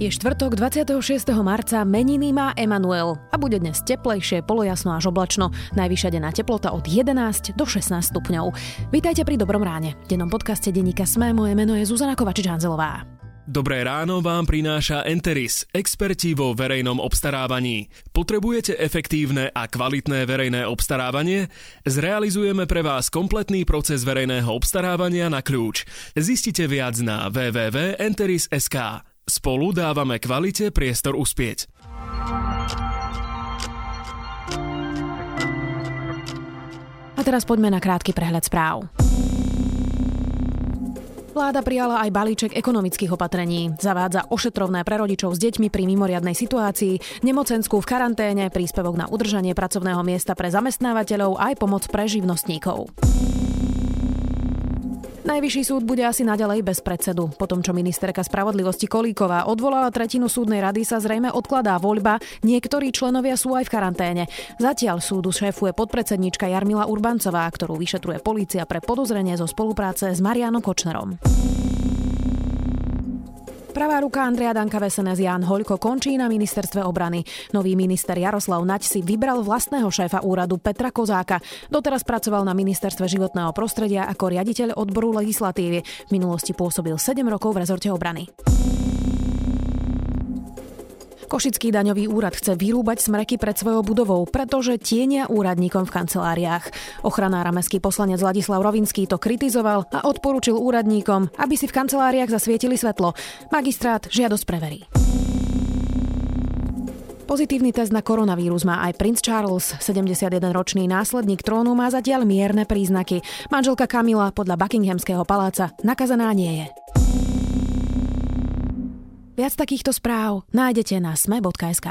Je štvrtok 26. marca, meniny má Emanuel a bude dnes teplejšie, polojasno až oblačno. Najvyššia denná teplota od 11 do 16 stupňov. Vítajte pri Dobrom ráne. V dennom podcaste denníka Sme moje meno je Zuzana Kovačič-Hanzelová. Dobré ráno vám prináša Enteris, experti vo verejnom obstarávaní. Potrebujete efektívne a kvalitné verejné obstarávanie? Zrealizujeme pre vás kompletný proces verejného obstarávania na kľúč. Zistite viac na www.enteris.sk. Spolu dávame kvalite priestor uspieť. A teraz poďme na krátky prehľad správ. Vláda prijala aj balíček ekonomických opatrení. Zavádza ošetrovné pre rodičov s deťmi pri mimoriadnej situácii, nemocenskú v karanténe, príspevok na udržanie pracovného miesta pre zamestnávateľov aj pomoc pre živnostníkov. Najvyšší súd bude asi naďalej bez predsedu. Po tom, čo ministerka spravodlivosti Kolíková odvolala tretinu súdnej rady, sa zrejme odkladá voľba. Niektorí členovia sú aj v karanténe. Zatiaľ súdu šéfuje podpredsednička Jarmila Urbancová, ktorú vyšetruje polícia pre podozrenie zo spolupráce s Marianom Kočnerom. Pravá ruka Andreja Danka Vesenes Jan Hoľko končí na ministerstve obrany. Nový minister Jaroslav Naď si vybral vlastného šéfa úradu Petra Kozáka. Doteraz pracoval na ministerstve životného prostredia ako riaditeľ odboru legislatívy. V minulosti pôsobil 7 rokov v rezorte obrany. Košický daňový úrad chce vyrúbať smreky pred svojou budovou, pretože tienia úradníkom v kanceláriách. Ochranára mestský poslanec Ladislav Rovinský to kritizoval a odporúčil úradníkom, aby si v kanceláriách zasvietili svetlo. Magistrát žiadosť preverí. Pozitívny test na koronavírus má aj princ Charles. 71-ročný následník trónu má zatiaľ mierne príznaky. Manželka Kamila podľa Buckinghamského paláca nakazaná nie je. Viac takýchto správ nájdete na sme.sk.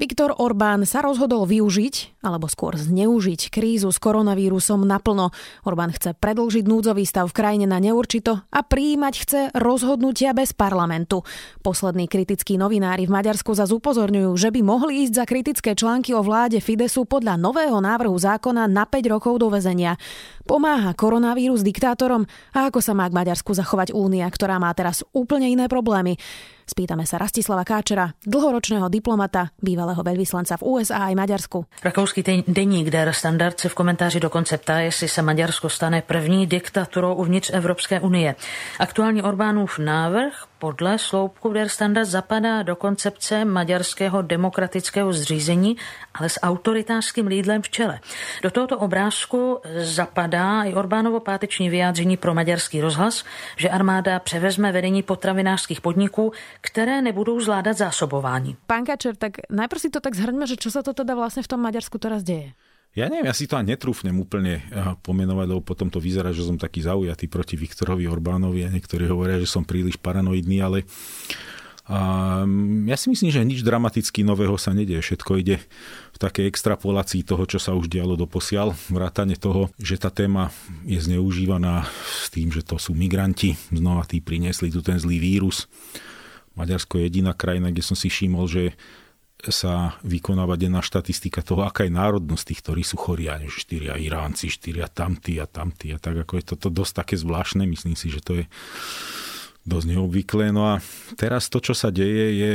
Viktor Orbán sa rozhodol využiť, alebo skôr zneužiť krízu s koronavírusom naplno. Orbán chce predlžiť núdzový stav v krajine na neurčito a prijímať chce rozhodnutia bez parlamentu. Poslední kritickí novinári v Maďarsku zase upozorňujú, že by mohli ísť za kritické články o vláde Fidesu podľa nového návrhu zákona na 5 rokov do väzenia. Pomáha koronavírus diktátorom a ako sa má k Maďarsku zachovať únia, ktorá má teraz úplne iné problémy. Spýtame sa Rastislava Káčera, dlhoročného diplomata, bývalého veľvyslanca v USA aj Maďarsku. Rakouský deník Der Standard se v komentáři dokonce ptá, jestli se Maďarsko stane první diktaturou uvnitř Evropské unie. Aktuální Orbánův návrh podle sloupku Der Standard zapadá do koncepce maďarského demokratického zřízení, ale s autoritářským lídlem v čele. Do tohoto obrázku zapadá i Orbánovo páteční vyjádření pro maďarský rozhlas, že armáda převezme vedení potravinářských podniků, které nebudou zvládat zásobování. Pán Kačer, tak najprv si to tak zhrňme, že čo sa to teda vlastne v tom Maďarsku teraz deje? Ja neviem, ja si to ani netrúfnem úplne eh, pomenovať, lebo potom to vyzerá, že som taký zaujatý proti Viktorovi Orbánovi a niektorí hovoria, že som príliš paranoidný, ale a ja si myslím, že nič dramaticky nového sa nedieje. Všetko ide v takej extrapolácii toho, čo sa už dialo do posiaľ. Vrátane toho, že tá téma je zneužívaná s tým, že to sú migranti. Znova tí priniesli tu ten zlý vírus. Maďarsko je jediná krajina, kde som si všimol, že sa vykonáva denná štatistika toho, aká je národnosť tých, ktorí sú chorí, a štyria Iránci, štyria tamtí a tamtí a tak ako je toto dosť také zvláštne, myslím si, že to je dosť neobvyklé. No a teraz to, čo sa deje, je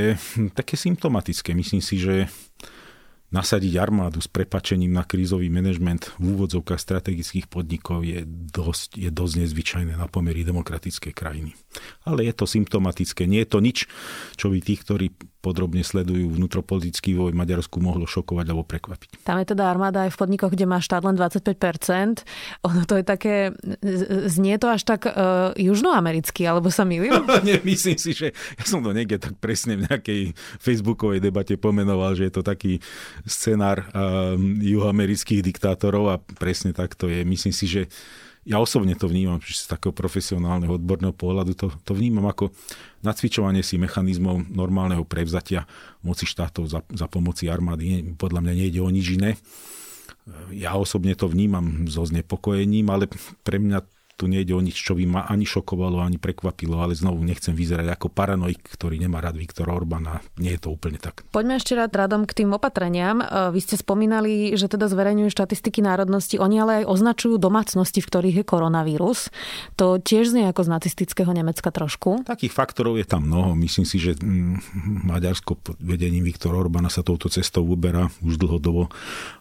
také symptomatické. Myslím si, že nasadiť armádu s prepačením na krízový manažment v úvodzovkách strategických podnikov je dosť, je dosť nezvyčajné na pomery demokratické krajiny. Ale je to symptomatické. Nie je to nič, čo by tých, ktorí podrobne sledujú vnútropolitický voj v Maďarsku, mohlo šokovať alebo prekvapiť. Tam je teda armáda aj v podnikoch, kde má štát len 25%. Ono to je také, znie to až tak uh, južnoamericky, alebo sa milím? Nie, myslím si, že ja som to niekde tak presne v nejakej facebookovej debate pomenoval, že je to taký scenár uh, juhoamerických diktátorov a presne tak to je. Myslím si, že ja osobne to vnímam, že z takého profesionálneho odborného pohľadu to, to vnímam ako nacvičovanie si mechanizmov normálneho prevzatia moci štátov za, za pomoci armády. Podľa mňa nejde o nič iné. Ja osobne to vnímam so znepokojením, ale pre mňa tu nejde o nič, čo by ma ani šokovalo, ani prekvapilo, ale znovu nechcem vyzerať ako paranoik, ktorý nemá rád Viktor Orbán a nie je to úplne tak. Poďme ešte rád radom k tým opatreniam. E, vy ste spomínali, že teda zverejňujú štatistiky národnosti, oni ale aj označujú domácnosti, v ktorých je koronavírus. To tiež znie ako z nacistického Nemecka trošku. Takých faktorov je tam mnoho. Myslím si, že mm, Maďarsko pod vedením Viktora Orbána sa touto cestou uberá už dlhodobo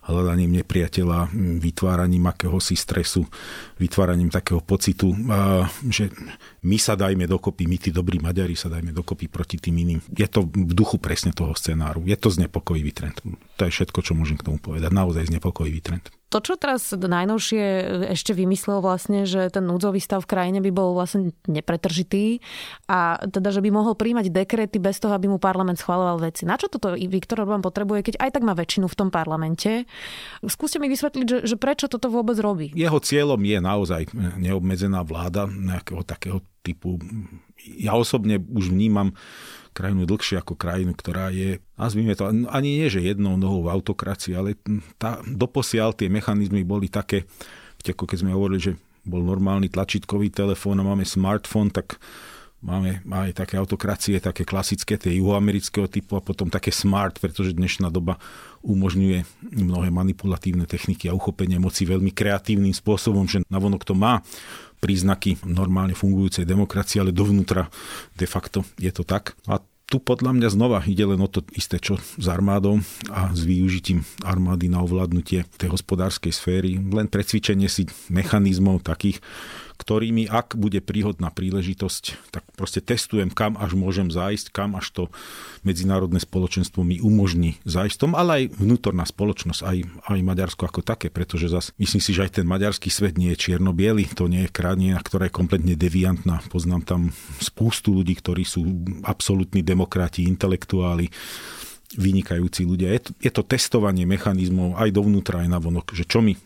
hľadaním nepriateľa, vytváraním akéhosi stresu, vytváraním takého pocitu, že my sa dajme dokopy, my tí dobrí Maďari sa dajme dokopy proti tým iným. Je to v duchu presne toho scenáru. Je to znepokojivý trend. To je všetko, čo môžem k tomu povedať. Naozaj znepokojivý trend. To, čo teraz najnovšie ešte vymyslel vlastne, že ten núdzový stav v krajine by bol vlastne nepretržitý a teda, že by mohol príjmať dekrety bez toho, aby mu parlament schvaloval veci. Na čo toto Viktor Orbán potrebuje, keď aj tak má väčšinu v tom parlamente? Skúste mi vysvetliť, že, že prečo toto vôbec robí? Jeho cieľom je naozaj neobmedzená vláda nejakého takého typu. Ja osobne už vnímam krajinu dlhšie ako krajinu, ktorá je, nazvime to, ani nie, že jednou nohou v autokracii, ale tá, doposiaľ tie mechanizmy boli také, ako keď sme hovorili, že bol normálny tlačítkový telefón a máme smartfón, tak máme aj také autokracie, také klasické, tie juhoamerického typu a potom také smart, pretože dnešná doba umožňuje mnohé manipulatívne techniky a uchopenie moci veľmi kreatívnym spôsobom, že navonok to má príznaky normálne fungujúcej demokracie, ale dovnútra de facto je to tak. A tu podľa mňa znova ide len o to isté, čo s armádou a s využitím armády na ovládnutie tej hospodárskej sféry. Len precvičenie si mechanizmov takých, ktorými, ak bude príhodná príležitosť, tak proste testujem, kam až môžem zájsť, kam až to medzinárodné spoločenstvo mi umožní zájsť tom, ale aj vnútorná spoločnosť, aj, aj Maďarsko ako také, pretože zas myslím si, že aj ten maďarský svet nie je čierno to nie je krajina, ktorá je kompletne deviantná. Poznám tam spústu ľudí, ktorí sú absolútni demokrati, intelektuáli, vynikajúci ľudia. Je to, je to testovanie mechanizmov aj dovnútra, aj navonok, že čo mi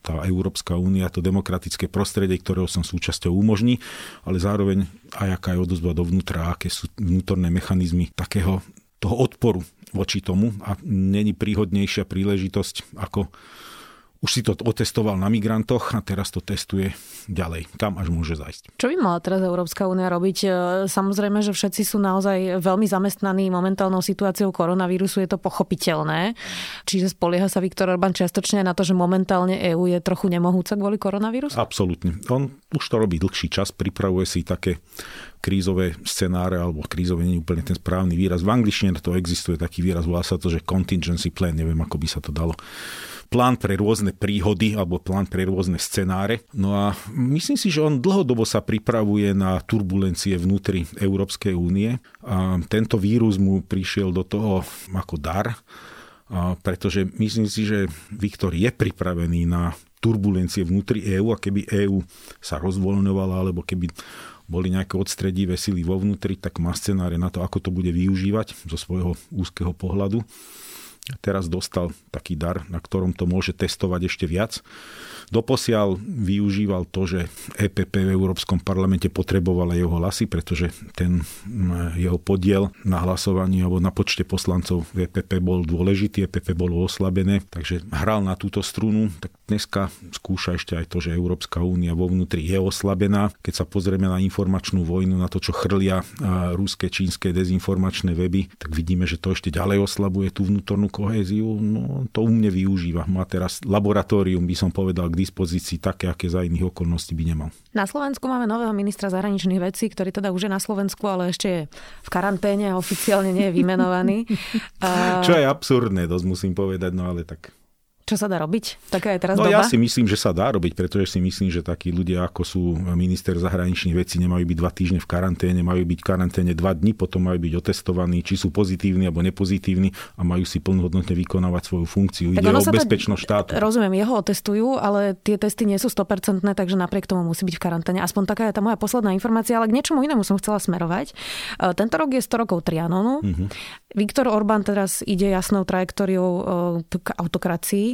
tá Európska únia, to demokratické prostredie, ktorého som súčasťou umožní, ale zároveň aj aká je odozva dovnútra, aké sú vnútorné mechanizmy takého toho odporu voči tomu. A není príhodnejšia príležitosť ako už si to otestoval na migrantoch a teraz to testuje ďalej, kam až môže zajsť. Čo by mala teraz Európska únia robiť? E, samozrejme, že všetci sú naozaj veľmi zamestnaní momentálnou situáciou koronavírusu, je to pochopiteľné. Čiže spolieha sa Viktor Orbán čiastočne na to, že momentálne EÚ je trochu nemohúca kvôli koronavírusu? Absolútne. On už to robí dlhší čas, pripravuje si také krízové scenáre, alebo krízové nie je úplne ten správny výraz. V angličtine to existuje taký výraz, volá sa to, že contingency plan, neviem, ako by sa to dalo plán pre rôzne príhody alebo plán pre rôzne scenáre. No a myslím si, že on dlhodobo sa pripravuje na turbulencie vnútri Európskej únie a tento vírus mu prišiel do toho ako dar, pretože myslím si, že Viktor je pripravený na turbulencie vnútri EÚ a keby EÚ sa rozvoľňovala alebo keby boli nejaké odstredivé sily vo vnútri, tak má scenáre na to, ako to bude využívať zo svojho úzkeho pohľadu teraz dostal taký dar, na ktorom to môže testovať ešte viac. Doposiaľ využíval to, že EPP v Európskom parlamente potrebovala jeho hlasy, pretože ten jeho podiel na hlasovaní alebo na počte poslancov v EPP bol dôležitý, EPP bolo oslabené, takže hral na túto strunu. Tak dneska skúša ešte aj to, že Európska únia vo vnútri je oslabená. Keď sa pozrieme na informačnú vojnu, na to, čo chrlia ruské, čínske dezinformačné weby, tak vidíme, že to ešte ďalej oslabuje tú vnútornú kohéziu. No, to u mne využíva. Má teraz laboratórium, by som povedal, k dispozícii také, aké za iných okolností by nemal. Na Slovensku máme nového ministra zahraničných vecí, ktorý teda už je na Slovensku, ale ešte je v karanténe a oficiálne nie je vymenovaný. Čo je absurdné, dosť musím povedať, no ale tak čo sa dá robiť? Taká je teraz no, doba? ja si myslím, že sa dá robiť, pretože si myslím, že takí ľudia, ako sú minister zahraničných vecí, nemajú byť dva týždne v karanténe, majú byť v karanténe dva dni, potom majú byť otestovaní, či sú pozitívni alebo nepozitívni a majú si plnohodnotne vykonávať svoju funkciu. Tak Ide o bezpečnosť štátu. Rozumiem, jeho otestujú, ale tie testy nie sú 100%, takže napriek tomu musí byť v karanténe. Aspoň taká je tá moja posledná informácia, ale k niečomu inému som chcela smerovať. E, tento rok je 100 rokov Trianonu. Uh-huh. Viktor Orbán teraz ide jasnou trajektóriou e, k autokracii.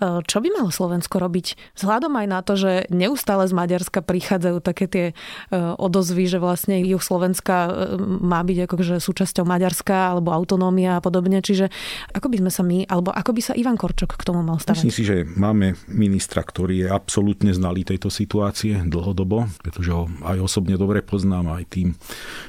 Čo by malo Slovensko robiť? Vzhľadom aj na to, že neustále z Maďarska prichádzajú také tie odozvy, že vlastne juh Slovenska má byť akože súčasťou Maďarska alebo autonómia a podobne. Čiže ako by sme sa my, alebo ako by sa Ivan Korčok k tomu mal stavať? Myslím si, že máme ministra, ktorý je absolútne znalý tejto situácie dlhodobo, pretože ho aj osobne dobre poznám, aj tým,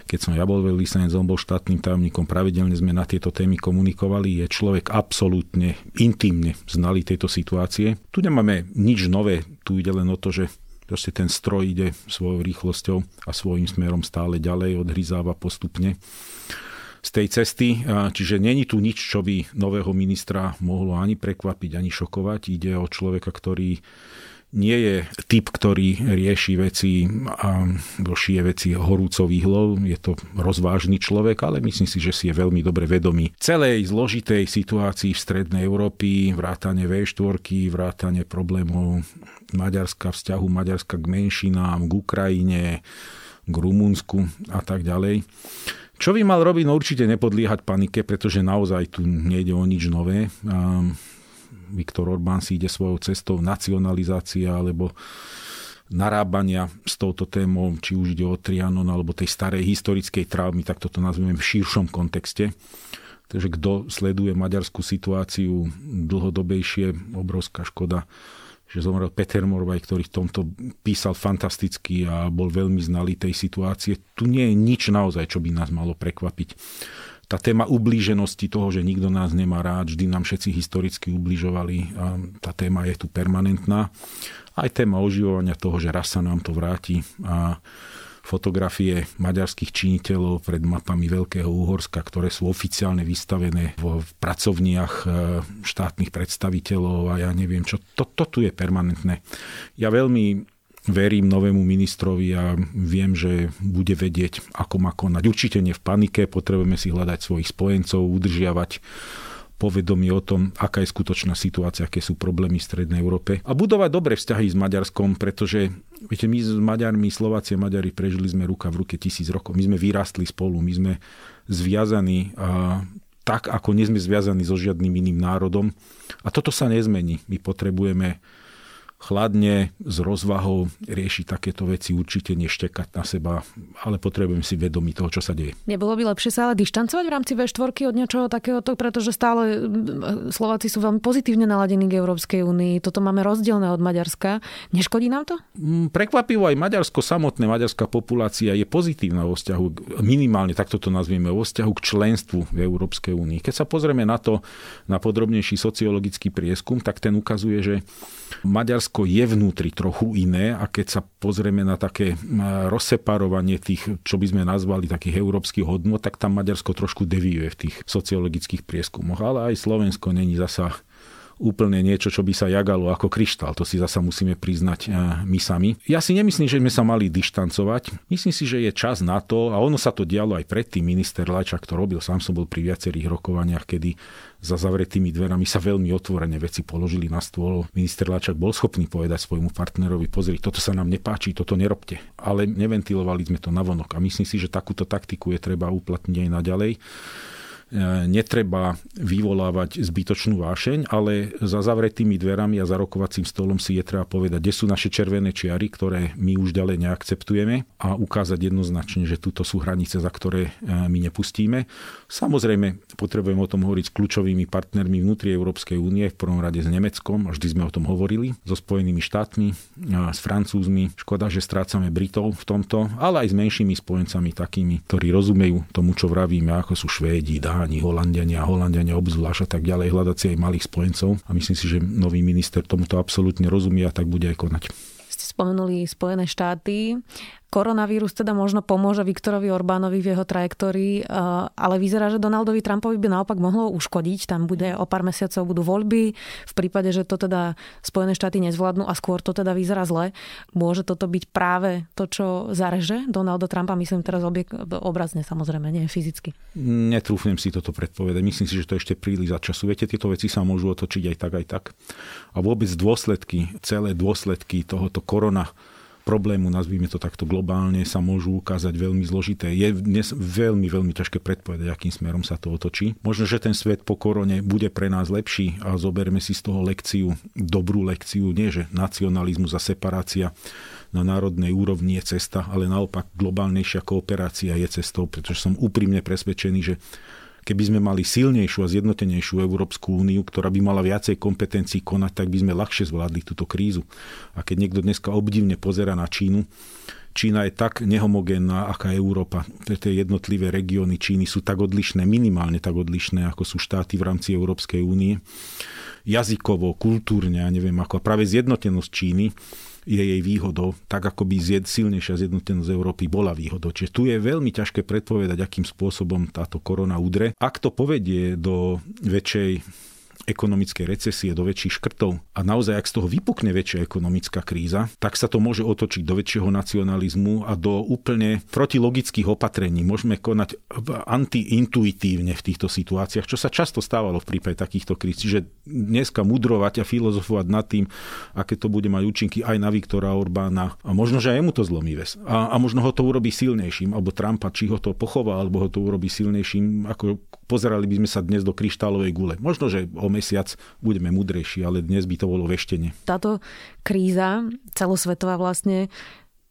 keď som ja bol veľvyslanec, on bol štátnym tajomníkom, pravidelne sme na tieto témy komunikovali. Je človek absolútne intimne znalý tejto situácie. Tu nemáme nič nové, tu ide len o to, že proste ten stroj ide svojou rýchlosťou a svojím smerom stále ďalej, odhryzáva postupne z tej cesty. Čiže není tu nič, čo by nového ministra mohlo ani prekvapiť, ani šokovať. Ide o človeka, ktorý nie je typ, ktorý rieši veci a šije veci horúcov výhlov. Je to rozvážny človek, ale myslím si, že si je veľmi dobre vedomý celej zložitej situácii v strednej Európy, vrátane V4, vrátane problémov Maďarska, vzťahu Maďarska k menšinám, k Ukrajine, k Rumunsku a tak ďalej. Čo by mal robiť? No určite nepodliehať panike, pretože naozaj tu nejde o nič nové. Viktor Orbán si ide svojou cestou nacionalizácia alebo narábania s touto témou, či už ide o Trianon alebo tej starej historickej traumy, tak toto nazveme v širšom kontexte. Takže kto sleduje maďarskú situáciu dlhodobejšie, obrovská škoda, že zomrel Peter Morvaj, ktorý v tomto písal fantasticky a bol veľmi znalý tej situácie. Tu nie je nič naozaj, čo by nás malo prekvapiť tá téma ublíženosti toho, že nikto nás nemá rád, vždy nám všetci historicky ubližovali tá téma je tu permanentná. Aj téma oživovania toho, že raz sa nám to vráti a fotografie maďarských činiteľov pred mapami Veľkého Uhorska, ktoré sú oficiálne vystavené v pracovniach e, štátnych predstaviteľov a ja neviem čo. To, to tu je permanentné. Ja veľmi verím novému ministrovi a viem, že bude vedieť, ako má konať. Určite nie v panike, potrebujeme si hľadať svojich spojencov, udržiavať povedomie o tom, aká je skutočná situácia, aké sú problémy v Strednej Európe a budovať dobré vzťahy s Maďarskom, pretože viete, my s Maďarmi, Slováci a Maďari prežili sme ruka v ruke tisíc rokov. My sme vyrastli spolu, my sme zviazaní a tak, ako nie sme zviazaní so žiadnym iným národom. A toto sa nezmení. My potrebujeme chladne, s rozvahou riešiť takéto veci, určite neštekať na seba, ale potrebujem si vedomiť toho, čo sa deje. Nebolo by lepšie sa ale dištancovať v rámci V4 od niečoho takéhoto, pretože stále Slováci sú veľmi pozitívne naladení k Európskej únii. Toto máme rozdielne od Maďarska. Neškodí nám to? Mm, prekvapivo aj Maďarsko samotné, maďarská populácia je pozitívna vo vzťahu, minimálne takto to nazvieme, vo vzťahu k členstvu v Európskej únii. Keď sa pozrieme na to, na podrobnejší sociologický prieskum, tak ten ukazuje, že Maďarsko je vnútri trochu iné a keď sa pozrieme na také rozseparovanie tých, čo by sme nazvali takých európskych hodnot, tak tam Maďarsko trošku deviuje v tých sociologických prieskumoch. Ale aj Slovensko není zasa úplne niečo, čo by sa jagalo ako kryštál. To si zasa musíme priznať eh, my sami. Ja si nemyslím, že sme sa mali dištancovať. Myslím si, že je čas na to, a ono sa to dialo aj predtým, minister Lajčák to robil, sám som bol pri viacerých rokovaniach, kedy za zavretými dverami sa veľmi otvorene veci položili na stôl. Minister Lačak bol schopný povedať svojmu partnerovi, pozri, toto sa nám nepáči, toto nerobte. Ale neventilovali sme to navonok a myslím si, že takúto taktiku je treba uplatniť aj naďalej netreba vyvolávať zbytočnú vášeň, ale za zavretými dverami a za rokovacím stolom si je treba povedať, kde sú naše červené čiary, ktoré my už ďalej neakceptujeme a ukázať jednoznačne, že tuto sú hranice, za ktoré e, my nepustíme. Samozrejme, potrebujeme o tom hovoriť s kľúčovými partnermi vnútri Európskej únie, v prvom rade s Nemeckom, vždy sme o tom hovorili, so Spojenými štátmi, s Francúzmi. Škoda, že strácame Britov v tomto, ale aj s menšími spojencami takými, ktorí rozumejú tomu, čo vravíme, ako sú Švédi, Dá, Dáni, Holandiania, Holandiania obzvlášť a tak ďalej, hľadať si aj malých spojencov. A myslím si, že nový minister tomuto absolútne rozumie a tak bude aj konať spomenuli Spojené štáty. Koronavírus teda možno pomôže Viktorovi Orbánovi v jeho trajektórii, eh, ale vyzerá, že Donaldovi Trumpovi by naopak mohlo uškodiť. Tam bude o pár mesiacov budú voľby. V prípade, že to teda Spojené štáty nezvládnu a skôr to teda vyzerá zle, môže toto byť práve to, čo zareže Donalda Trumpa, myslím teraz objek- obrazne samozrejme, nie fyzicky. Netrúfnem si toto predpovedať. Myslím si, že to ešte príliš za času. Viete, tieto veci sa môžu otočiť aj tak, aj tak. A vôbec dôsledky, celé dôsledky tohoto korona problému, nazvime to takto globálne, sa môžu ukázať veľmi zložité. Je dnes veľmi, veľmi ťažké predpovedať, akým smerom sa to otočí. Možno, že ten svet po korone bude pre nás lepší a zoberme si z toho lekciu, dobrú lekciu, nie že nacionalizmus a separácia na národnej úrovni je cesta, ale naopak globálnejšia kooperácia je cestou, pretože som úprimne presvedčený, že keby sme mali silnejšiu a zjednotenejšiu Európsku úniu, ktorá by mala viacej kompetencií konať, tak by sme ľahšie zvládli túto krízu. A keď niekto dneska obdivne pozera na Čínu, Čína je tak nehomogénna, aká Európa. Tie jednotlivé regióny Číny sú tak odlišné, minimálne tak odlišné, ako sú štáty v rámci Európskej únie. Jazykovo, kultúrne, a neviem ako. A práve zjednotenosť Číny je jej výhodou, tak ako by zjed, silnejšia zjednotenosť Európy bola výhodou. Čiže tu je veľmi ťažké predpovedať, akým spôsobom táto korona udre. Ak to povedie do väčšej ekonomickej recesie, do väčších škrtov a naozaj, ak z toho vypukne väčšia ekonomická kríza, tak sa to môže otočiť do väčšieho nacionalizmu a do úplne protilogických opatrení. Môžeme konať antiintuitívne v týchto situáciách, čo sa často stávalo v prípade takýchto kríz. Čiže dneska mudrovať a filozofovať nad tým, aké to bude mať účinky aj na Viktora Orbána a možno, že aj jemu to zlomí ves. A, a možno ho to urobí silnejším, alebo Trumpa, či ho to pochová, alebo ho to urobí silnejším, ako pozerali by sme sa dnes do kryštálovej gule. Možno, že o mesiac budeme mudrejší, ale dnes by to bolo veštenie. Táto kríza celosvetová vlastne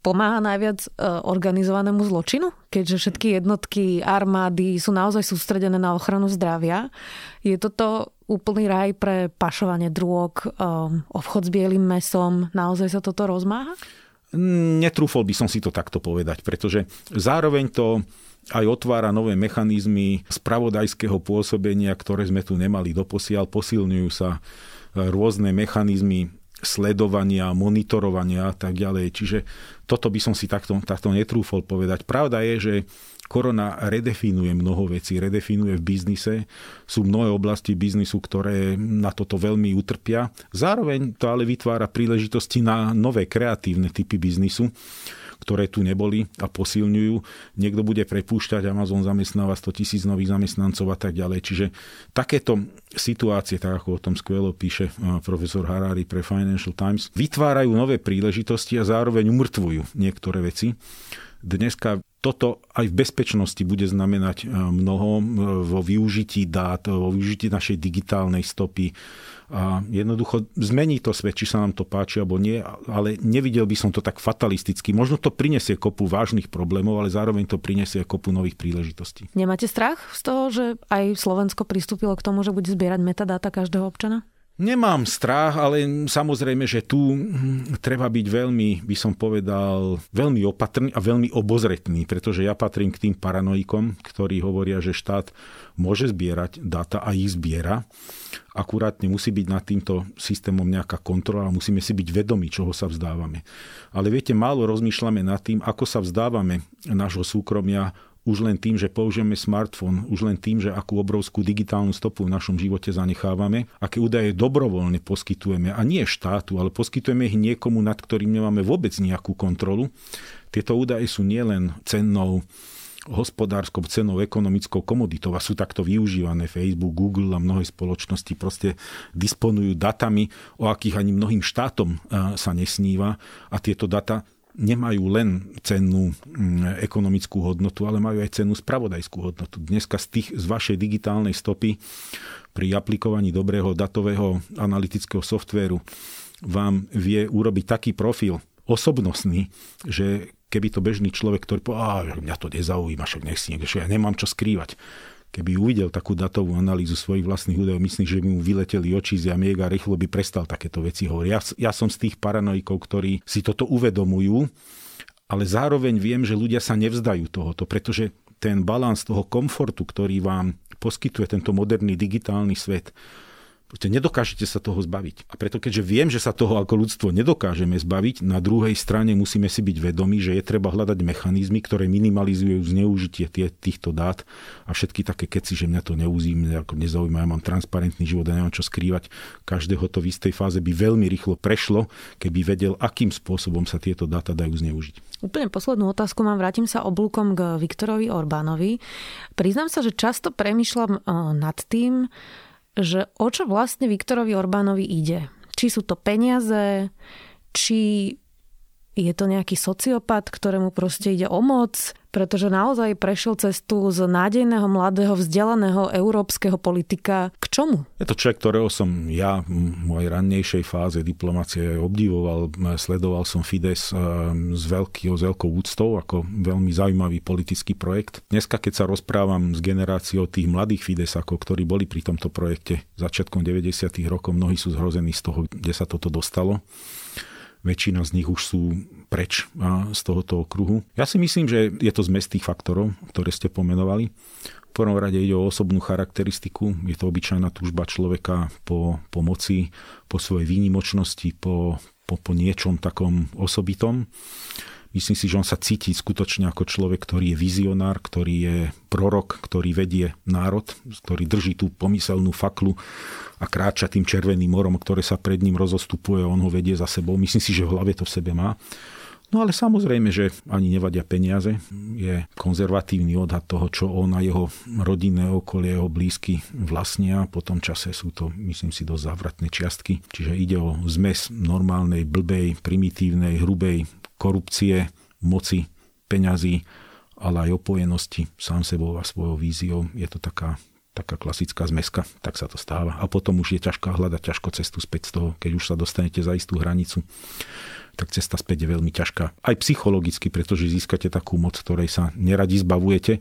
pomáha najviac e, organizovanému zločinu, keďže všetky jednotky armády sú naozaj sústredené na ochranu zdravia. Je toto úplný raj pre pašovanie drôk, e, obchod s bielým mesom, naozaj sa toto rozmáha? Netrúfol by som si to takto povedať, pretože zároveň to aj otvára nové mechanizmy spravodajského pôsobenia, ktoré sme tu nemali doposiaľ. Posilňujú sa rôzne mechanizmy sledovania, monitorovania a tak ďalej. Čiže toto by som si takto, takto netrúfol povedať. Pravda je, že korona redefinuje mnoho vecí, redefinuje v biznise. Sú mnohé oblasti biznisu, ktoré na toto veľmi utrpia. Zároveň to ale vytvára príležitosti na nové kreatívne typy biznisu ktoré tu neboli a posilňujú. Niekto bude prepúšťať, Amazon zamestnáva 100 tisíc nových zamestnancov a tak ďalej. Čiže takéto situácie, tak ako o tom skvelo píše profesor Harari pre Financial Times, vytvárajú nové príležitosti a zároveň umrtvujú niektoré veci. Dneska toto aj v bezpečnosti bude znamenať mnoho vo využití dát, vo využití našej digitálnej stopy, a jednoducho zmení to svet, či sa nám to páči alebo nie, ale nevidel by som to tak fatalisticky. Možno to prinesie kopu vážnych problémov, ale zároveň to prinesie kopu nových príležitostí. Nemáte strach z toho, že aj Slovensko pristúpilo k tomu, že bude zbierať metadáta každého občana? Nemám strach, ale samozrejme, že tu treba byť veľmi, by som povedal, veľmi opatrný a veľmi obozretný, pretože ja patrím k tým paranoikom, ktorí hovoria, že štát môže zbierať dáta a ich zbiera. Akurát nemusí byť nad týmto systémom nejaká kontrola, musíme si byť vedomi, čoho sa vzdávame. Ale viete, málo rozmýšľame nad tým, ako sa vzdávame nášho súkromia už len tým, že použijeme smartfón, už len tým, že akú obrovskú digitálnu stopu v našom živote zanechávame, aké údaje dobrovoľne poskytujeme a nie štátu, ale poskytujeme ich niekomu, nad ktorým nemáme vôbec nejakú kontrolu. Tieto údaje sú nielen cennou hospodárskou cenou, ekonomickou komoditou a sú takto využívané. Facebook, Google a mnohé spoločnosti proste disponujú datami, o akých ani mnohým štátom sa nesníva a tieto data nemajú len cennú mm, ekonomickú hodnotu, ale majú aj cennú spravodajskú hodnotu. Dneska z, tých, z vašej digitálnej stopy pri aplikovaní dobrého datového analytického softvéru vám vie urobiť taký profil osobnostný, že keby to bežný človek, ktorý povie, mňa to nezaujíma, však nech si niekde, ja nemám čo skrývať keby uvidel takú datovú analýzu svojich vlastných údajov, myslím, že by mu vyleteli oči z jamiek a rýchlo by prestal takéto veci hovoriť. Ja, ja som z tých paranoikov, ktorí si toto uvedomujú, ale zároveň viem, že ľudia sa nevzdajú tohoto, pretože ten balans toho komfortu, ktorý vám poskytuje tento moderný digitálny svet, nedokážete sa toho zbaviť. A preto, keďže viem, že sa toho ako ľudstvo nedokážeme zbaviť, na druhej strane musíme si byť vedomi, že je treba hľadať mechanizmy, ktoré minimalizujú zneužitie tie, týchto dát a všetky také keci, že mňa to neuzím, ako nezaujíma, ja mám transparentný život a nemám čo skrývať. Každého to v istej fáze by veľmi rýchlo prešlo, keby vedel, akým spôsobom sa tieto dáta dajú zneužiť. Úplne poslednú otázku mám, vrátim sa oblúkom k Viktorovi Orbánovi. Priznám sa, že často premyšľam eh, nad tým, že o čo vlastne Viktorovi Orbánovi ide. Či sú to peniaze, či Je to nejaký sociopat, ktorému proste ide o moc? pretože naozaj prešiel cestu z nádejného, mladého, vzdelaného európskeho politika k čomu? Je to človek, ktorého som ja v mojej rannejšej fáze diplomácie obdivoval. Sledoval som Fides eh, s, veľký, s veľkou úctou ako veľmi zaujímavý politický projekt. Dneska, keď sa rozprávam s generáciou tých mladých Fidesakov, ktorí boli pri tomto projekte začiatkom 90. rokov, mnohí sú zhrození z toho, kde sa toto dostalo väčšina z nich už sú preč z tohoto okruhu. Ja si myslím, že je to zmes tých faktorov, ktoré ste pomenovali. V prvom rade ide o osobnú charakteristiku. Je to obyčajná túžba človeka po pomoci, po svojej výnimočnosti, po, po, po niečom takom osobitom. Myslím si, že on sa cíti skutočne ako človek, ktorý je vizionár, ktorý je prorok, ktorý vedie národ, ktorý drží tú pomyselnú faklu a kráča tým červeným morom, ktoré sa pred ním rozostupuje, on ho vedie za sebou. Myslím si, že v hlave to v sebe má. No ale samozrejme, že ani nevadia peniaze. Je konzervatívny odhad toho, čo on a jeho rodinné okolie, jeho blízky vlastnia. Po tom čase sú to, myslím si, dosť závratné čiastky. Čiže ide o zmes normálnej, blbej, primitívnej, hrubej korupcie, moci, peňazí, ale aj opojenosti sám sebou a svojou víziou. Je to taká taká klasická zmeska, tak sa to stáva. A potom už je ťažko hľadať ťažko cestu späť z toho, keď už sa dostanete za istú hranicu tak cesta späť je veľmi ťažká. Aj psychologicky, pretože získate takú moc, ktorej sa neradi zbavujete,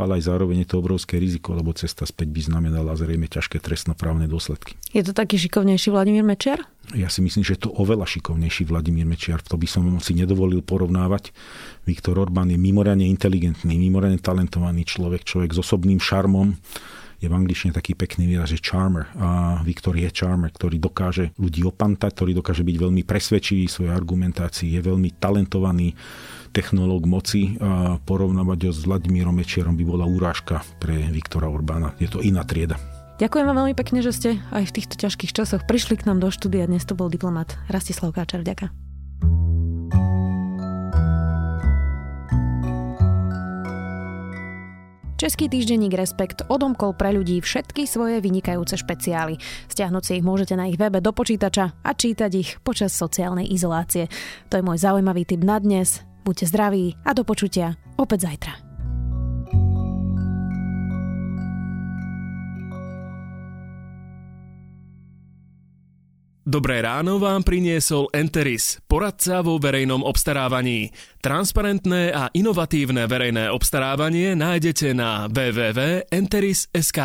ale aj zároveň je to obrovské riziko, lebo cesta späť by znamenala zrejme ťažké trestnoprávne dôsledky. Je to taký šikovnejší Vladimír Mečiar? Ja si myslím, že je to oveľa šikovnejší Vladimír Mečiar. To by som si nedovolil porovnávať. Viktor Orbán je mimoriadne inteligentný, mimoriadne talentovaný človek, človek s osobným šarmom, je v angličtine taký pekný výraz, že charmer. A Viktor je charmer, ktorý dokáže ľudí opantať, ktorý dokáže byť veľmi presvedčivý v svojej argumentácii, je veľmi talentovaný technológ moci a porovnávať ho s Vladimírom Mečierom by bola úrážka pre Viktora Orbána. Je to iná trieda. Ďakujem vám veľmi pekne, že ste aj v týchto ťažkých časoch prišli k nám do štúdia. Dnes to bol diplomat Rastislav Káčer. Ďakujem. Český týždenník Respekt odomkol pre ľudí všetky svoje vynikajúce špeciály. Stiahnuť si ich môžete na ich webe do počítača a čítať ich počas sociálnej izolácie. To je môj zaujímavý tip na dnes. Buďte zdraví a do počutia opäť zajtra. Dobré ráno vám priniesol Enteris, poradca vo verejnom obstarávaní. Transparentné a inovatívne verejné obstarávanie nájdete na www.enteris.sk.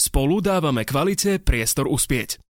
Spolu dávame kvalite priestor uspieť.